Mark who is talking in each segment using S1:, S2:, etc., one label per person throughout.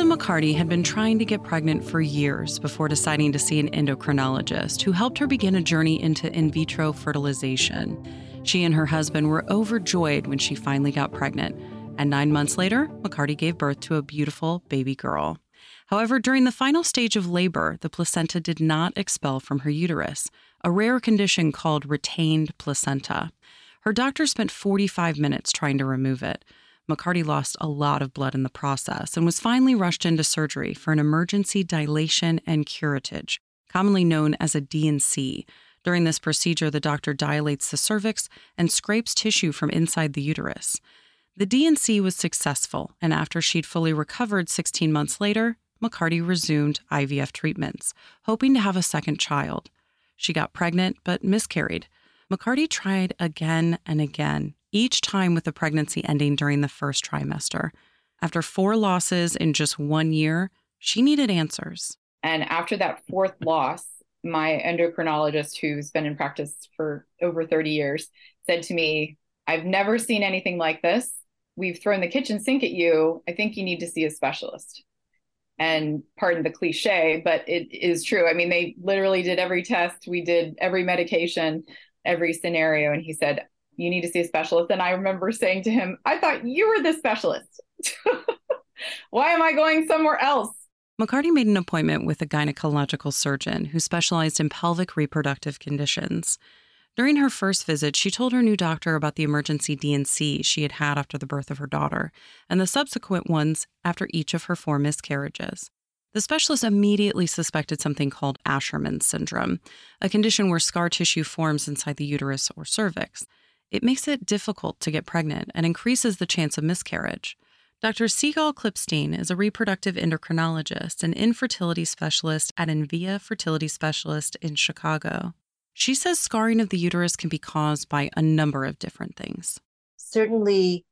S1: Lisa McCarty had been trying to get pregnant for years before deciding to see an endocrinologist who helped her begin a journey into in vitro fertilization. She and her husband were overjoyed when she finally got pregnant, and nine months later, McCarty gave birth to a beautiful baby girl. However, during the final stage of labor, the placenta did not expel from her uterus, a rare condition called retained placenta. Her doctor spent 45 minutes trying to remove it. McCarty lost a lot of blood in the process and was finally rushed into surgery for an emergency dilation and curettage, commonly known as a D&C. During this procedure, the doctor dilates the cervix and scrapes tissue from inside the uterus. The D&C was successful, and after she'd fully recovered 16 months later, McCarty resumed IVF treatments, hoping to have a second child. She got pregnant but miscarried. McCarty tried again and again, each time with the pregnancy ending during the first trimester. After four losses in just one year, she needed answers.
S2: And after that fourth loss, my endocrinologist, who's been in practice for over 30 years, said to me, I've never seen anything like this. We've thrown the kitchen sink at you. I think you need to see a specialist. And pardon the cliche, but it is true. I mean, they literally did every test, we did every medication, every scenario. And he said, you need to see a specialist. And I remember saying to him, I thought you were the specialist. Why am I going somewhere else?
S1: McCarty made an appointment with a gynecological surgeon who specialized in pelvic reproductive conditions. During her first visit, she told her new doctor about the emergency D&C she had had after the birth of her daughter and the subsequent ones after each of her four miscarriages. The specialist immediately suspected something called Asherman syndrome, a condition where scar tissue forms inside the uterus or cervix. It makes it difficult to get pregnant and increases the chance of miscarriage. Dr. Sigal Klipstein is a reproductive endocrinologist and infertility specialist at InVia Fertility Specialist in Chicago. She says scarring of the uterus can be caused by a number of different things.
S3: Certainly,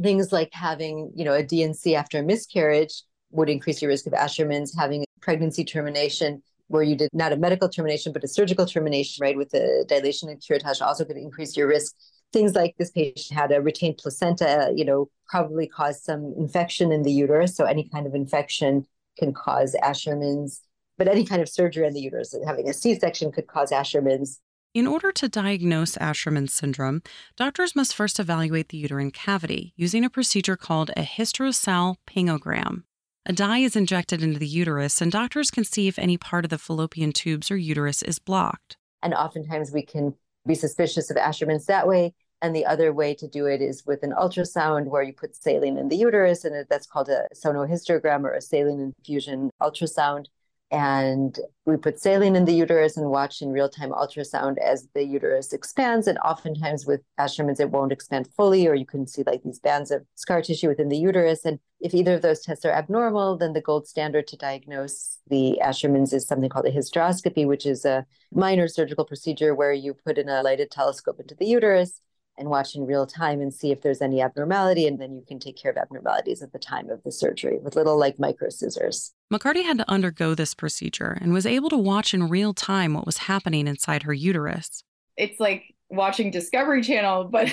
S3: things like having, you know, a D&C after a miscarriage would increase your risk of Asherman's, having pregnancy termination where you did not a medical termination but a surgical termination, right, with the dilation and curettage also could increase your risk things like this patient had a retained placenta, you know, probably caused some infection in the uterus. So any kind of infection can cause Asherman's, but any kind of surgery in the uterus, and having a C-section could cause Asherman's.
S1: In order to diagnose Asherman syndrome, doctors must first evaluate the uterine cavity using a procedure called a hysterosalpingogram. A dye is injected into the uterus, and doctors can see if any part of the fallopian tubes or uterus is blocked.
S3: And oftentimes we can be suspicious of Asherman's that way. And the other way to do it is with an ultrasound where you put saline in the uterus, and that's called a sonohysterogram or a saline infusion ultrasound. And we put saline in the uterus and watch in real time ultrasound as the uterus expands. And oftentimes with Asherman's, it won't expand fully, or you can see like these bands of scar tissue within the uterus. And if either of those tests are abnormal, then the gold standard to diagnose the Asherman's is something called a hysteroscopy, which is a minor surgical procedure where you put in a lighted telescope into the uterus and watch in real time and see if there's any abnormality. And then you can take care of abnormalities at the time of the surgery with little like micro scissors.
S1: McCarty had to undergo this procedure and was able to watch in real time what was happening inside her uterus.
S2: It's like watching Discovery Channel, but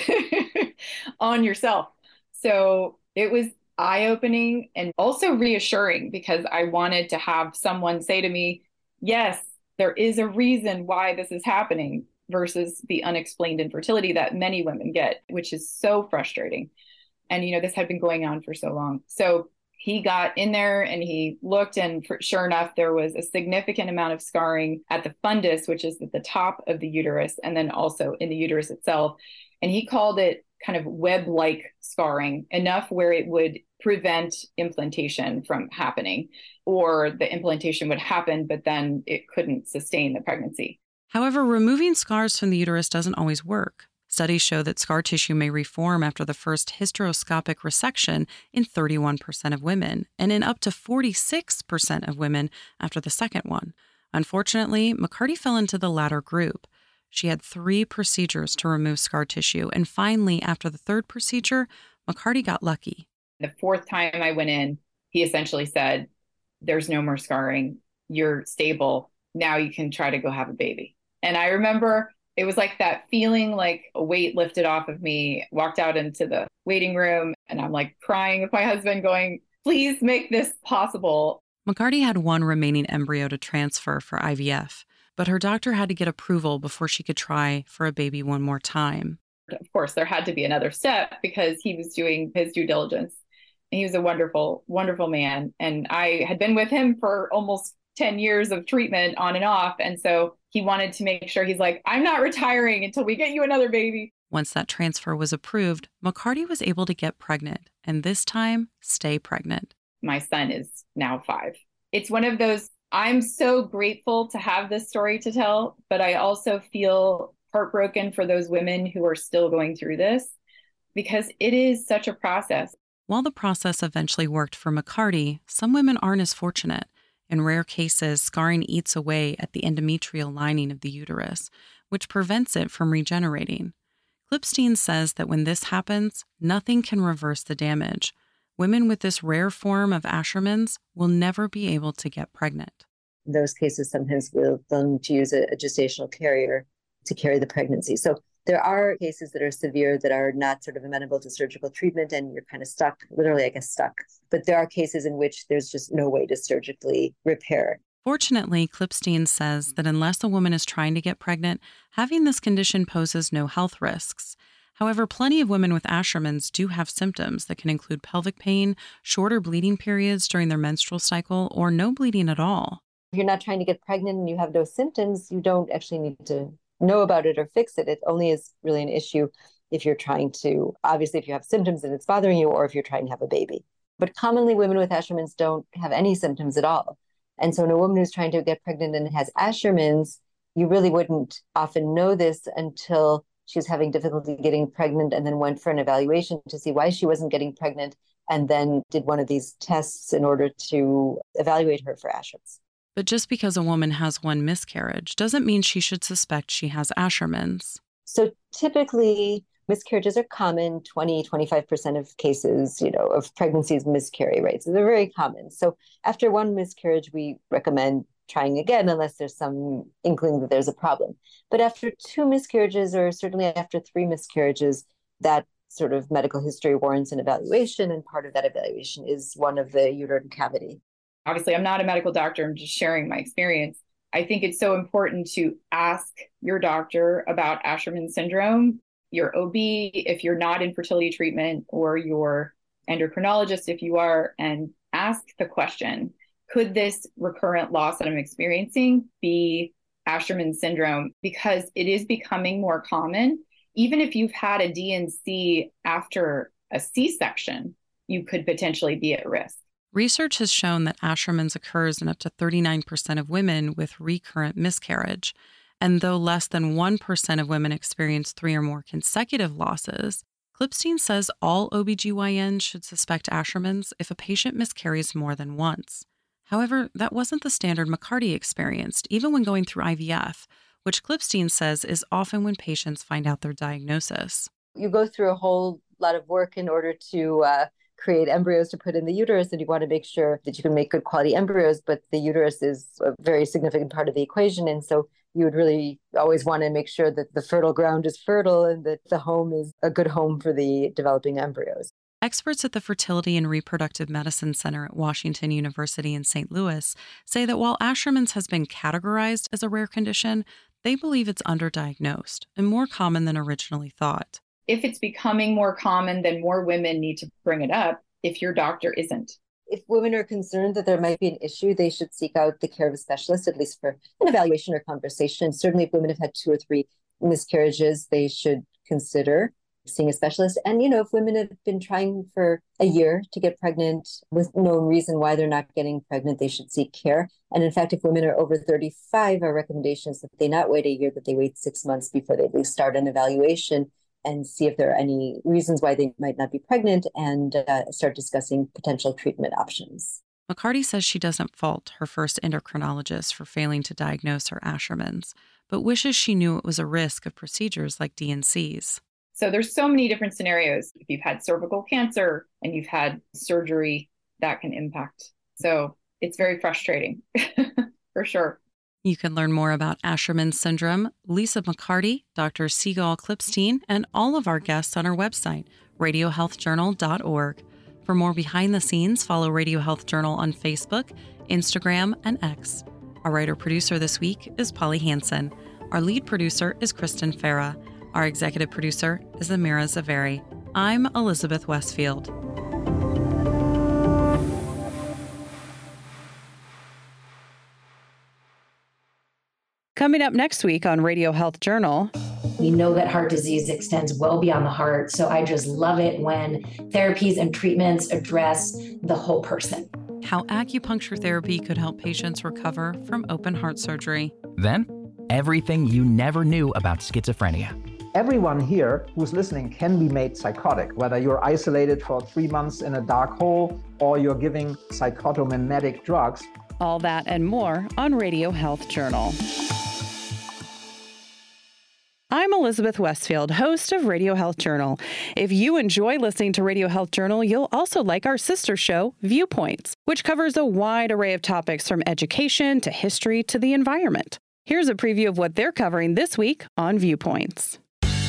S2: on yourself. So it was eye opening and also reassuring because I wanted to have someone say to me, Yes, there is a reason why this is happening versus the unexplained infertility that many women get, which is so frustrating. And, you know, this had been going on for so long. So he got in there and he looked, and for, sure enough, there was a significant amount of scarring at the fundus, which is at the top of the uterus, and then also in the uterus itself. And he called it kind of web like scarring, enough where it would prevent implantation from happening, or the implantation would happen, but then it couldn't sustain the pregnancy.
S1: However, removing scars from the uterus doesn't always work. Studies show that scar tissue may reform after the first hysteroscopic resection in 31% of women and in up to 46% of women after the second one. Unfortunately, McCarty fell into the latter group. She had three procedures to remove scar tissue, and finally, after the third procedure, McCarty got lucky.
S2: The fourth time I went in, he essentially said, There's no more scarring. You're stable. Now you can try to go have a baby. And I remember it was like that feeling like a weight lifted off of me. Walked out into the waiting room and I'm like crying with my husband, going, Please make this possible.
S1: McCarty had one remaining embryo to transfer for IVF, but her doctor had to get approval before she could try for a baby one more time.
S2: Of course, there had to be another step because he was doing his due diligence. And he was a wonderful, wonderful man. And I had been with him for almost 10 years of treatment on and off. And so he wanted to make sure he's like, I'm not retiring until we get you another baby.
S1: Once that transfer was approved, McCarty was able to get pregnant and this time stay pregnant.
S2: My son is now five. It's one of those, I'm so grateful to have this story to tell, but I also feel heartbroken for those women who are still going through this because it is such a process.
S1: While the process eventually worked for McCarty, some women aren't as fortunate. In rare cases, scarring eats away at the endometrial lining of the uterus, which prevents it from regenerating. Klipstein says that when this happens, nothing can reverse the damage. Women with this rare form of Asherman's will never be able to get pregnant.
S3: In those cases, sometimes we'll need to use a, a gestational carrier to carry the pregnancy. So there are cases that are severe that are not sort of amenable to surgical treatment and you're kind of stuck, literally, I guess, stuck. But there are cases in which there's just no way to surgically repair.
S1: Fortunately, Klipstein says that unless a woman is trying to get pregnant, having this condition poses no health risks. However, plenty of women with Asherman's do have symptoms that can include pelvic pain, shorter bleeding periods during their menstrual cycle, or no bleeding at all.
S3: If you're not trying to get pregnant and you have no symptoms, you don't actually need to know about it or fix it. It only is really an issue if you're trying to, obviously, if you have symptoms and it's bothering you, or if you're trying to have a baby. But commonly, women with Asherman's don't have any symptoms at all. And so, in a woman who's trying to get pregnant and has Asherman's, you really wouldn't often know this until she was having difficulty getting pregnant and then went for an evaluation to see why she wasn't getting pregnant and then did one of these tests in order to evaluate her for Asherman's.
S1: But just because a woman has one miscarriage doesn't mean she should suspect she has Asherman's.
S3: So typically, miscarriages are common. 20 25% of cases you know of pregnancies miscarry right? So they're very common. So after one miscarriage we recommend trying again unless there's some inkling that there's a problem. But after two miscarriages or certainly after three miscarriages that sort of medical history warrants an evaluation and part of that evaluation is one of the uterine cavity
S2: obviously I'm not a medical doctor, I'm just sharing my experience. I think it's so important to ask your doctor about Asherman syndrome, your OB if you're not in fertility treatment, or your endocrinologist if you are, and ask the question Could this recurrent loss that I'm experiencing be Asherman syndrome? Because it is becoming more common. Even if you've had a D&C after a C section, you could potentially be at risk.
S1: Research has shown that Asherman's occurs in up to 39% of women with recurrent miscarriage. And though less than 1% of women experience three or more consecutive losses, Klipstein says all OBGYNs should suspect Asherman's if a patient miscarries more than once. However, that wasn't the standard McCarty experienced, even when going through IVF, which Klipstein says is often when patients find out their diagnosis.
S3: You go through a whole lot of work in order to uh, create embryos to put in the uterus and you want to make sure that you can make good quality embryos but the uterus is a very significant part of the equation and so you would really always want to make sure that the fertile ground is fertile and that the home is a good home for the developing embryos
S1: Experts at the Fertility and Reproductive Medicine Center at Washington University in St. Louis say that while Asherman's has been categorized as a rare condition, they believe it's underdiagnosed and more common than originally thought
S2: if it's becoming more common, then more women need to bring it up if your doctor isn't.
S3: If women are concerned that there might be an issue, they should seek out the care of a specialist, at least for an evaluation or conversation. Certainly, if women have had two or three miscarriages, they should consider seeing a specialist. And, you know, if women have been trying for a year to get pregnant with no reason why they're not getting pregnant, they should seek care. And in fact, if women are over 35, our recommendation is that they not wait a year, that they wait six months before they at least start an evaluation and see if there are any reasons why they might not be pregnant and uh, start discussing potential treatment options.
S1: McCarty says she doesn't fault her first endocrinologist for failing to diagnose her Asherman's, but wishes she knew it was a risk of procedures like D&Cs.
S2: So there's so many different scenarios. If you've had cervical cancer and you've had surgery, that can impact. So it's very frustrating for sure.
S1: You can learn more about Asherman syndrome, Lisa McCarty, Dr. Sigal Klipstein, and all of our guests on our website, radiohealthjournal.org. For more behind the scenes, follow Radio Health Journal on Facebook, Instagram, and X. Our writer producer this week is Polly Hanson. Our lead producer is Kristen Farah. Our executive producer is Amira Zaveri. I'm Elizabeth Westfield. Coming up next week on Radio Health Journal.
S4: We know that heart disease extends well beyond the heart. So I just love it when therapies and treatments address the whole person.
S1: How acupuncture therapy could help patients recover from open heart surgery.
S5: Then, everything you never knew about schizophrenia.
S6: Everyone here who's listening can be made psychotic, whether you're isolated for three months in a dark hole or you're giving psychotomimetic drugs.
S1: All that and more on Radio Health Journal. I'm Elizabeth Westfield, host of Radio Health Journal. If you enjoy listening to Radio Health Journal, you'll also like our sister show, Viewpoints, which covers a wide array of topics from education to history to the environment. Here's a preview of what they're covering this week on Viewpoints.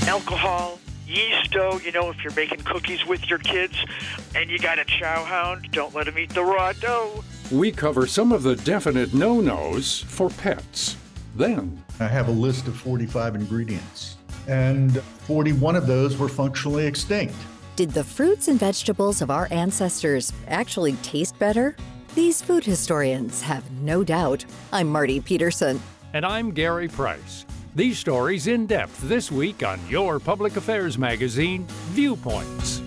S7: Alcohol, yeast dough, you know, if you're making cookies with your kids and you got a chow hound, don't let them eat the raw dough.
S8: We cover some of the definite no nos for pets. Then,
S9: I have a list of 45 ingredients, and 41 of those were functionally extinct.
S10: Did the fruits and vegetables of our ancestors actually taste better? These food historians have no doubt. I'm Marty Peterson.
S8: And I'm Gary Price. These stories in depth this week on your public affairs magazine, Viewpoints.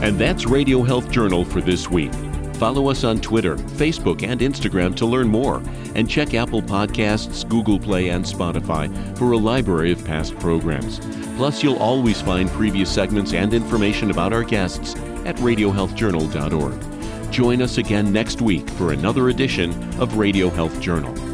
S11: And that's Radio Health Journal for this week. Follow us on Twitter, Facebook, and Instagram to learn more. And check Apple Podcasts, Google Play, and Spotify for a library of past programs. Plus, you'll always find previous segments and information about our guests at radiohealthjournal.org. Join us again next week for another edition of Radio Health Journal.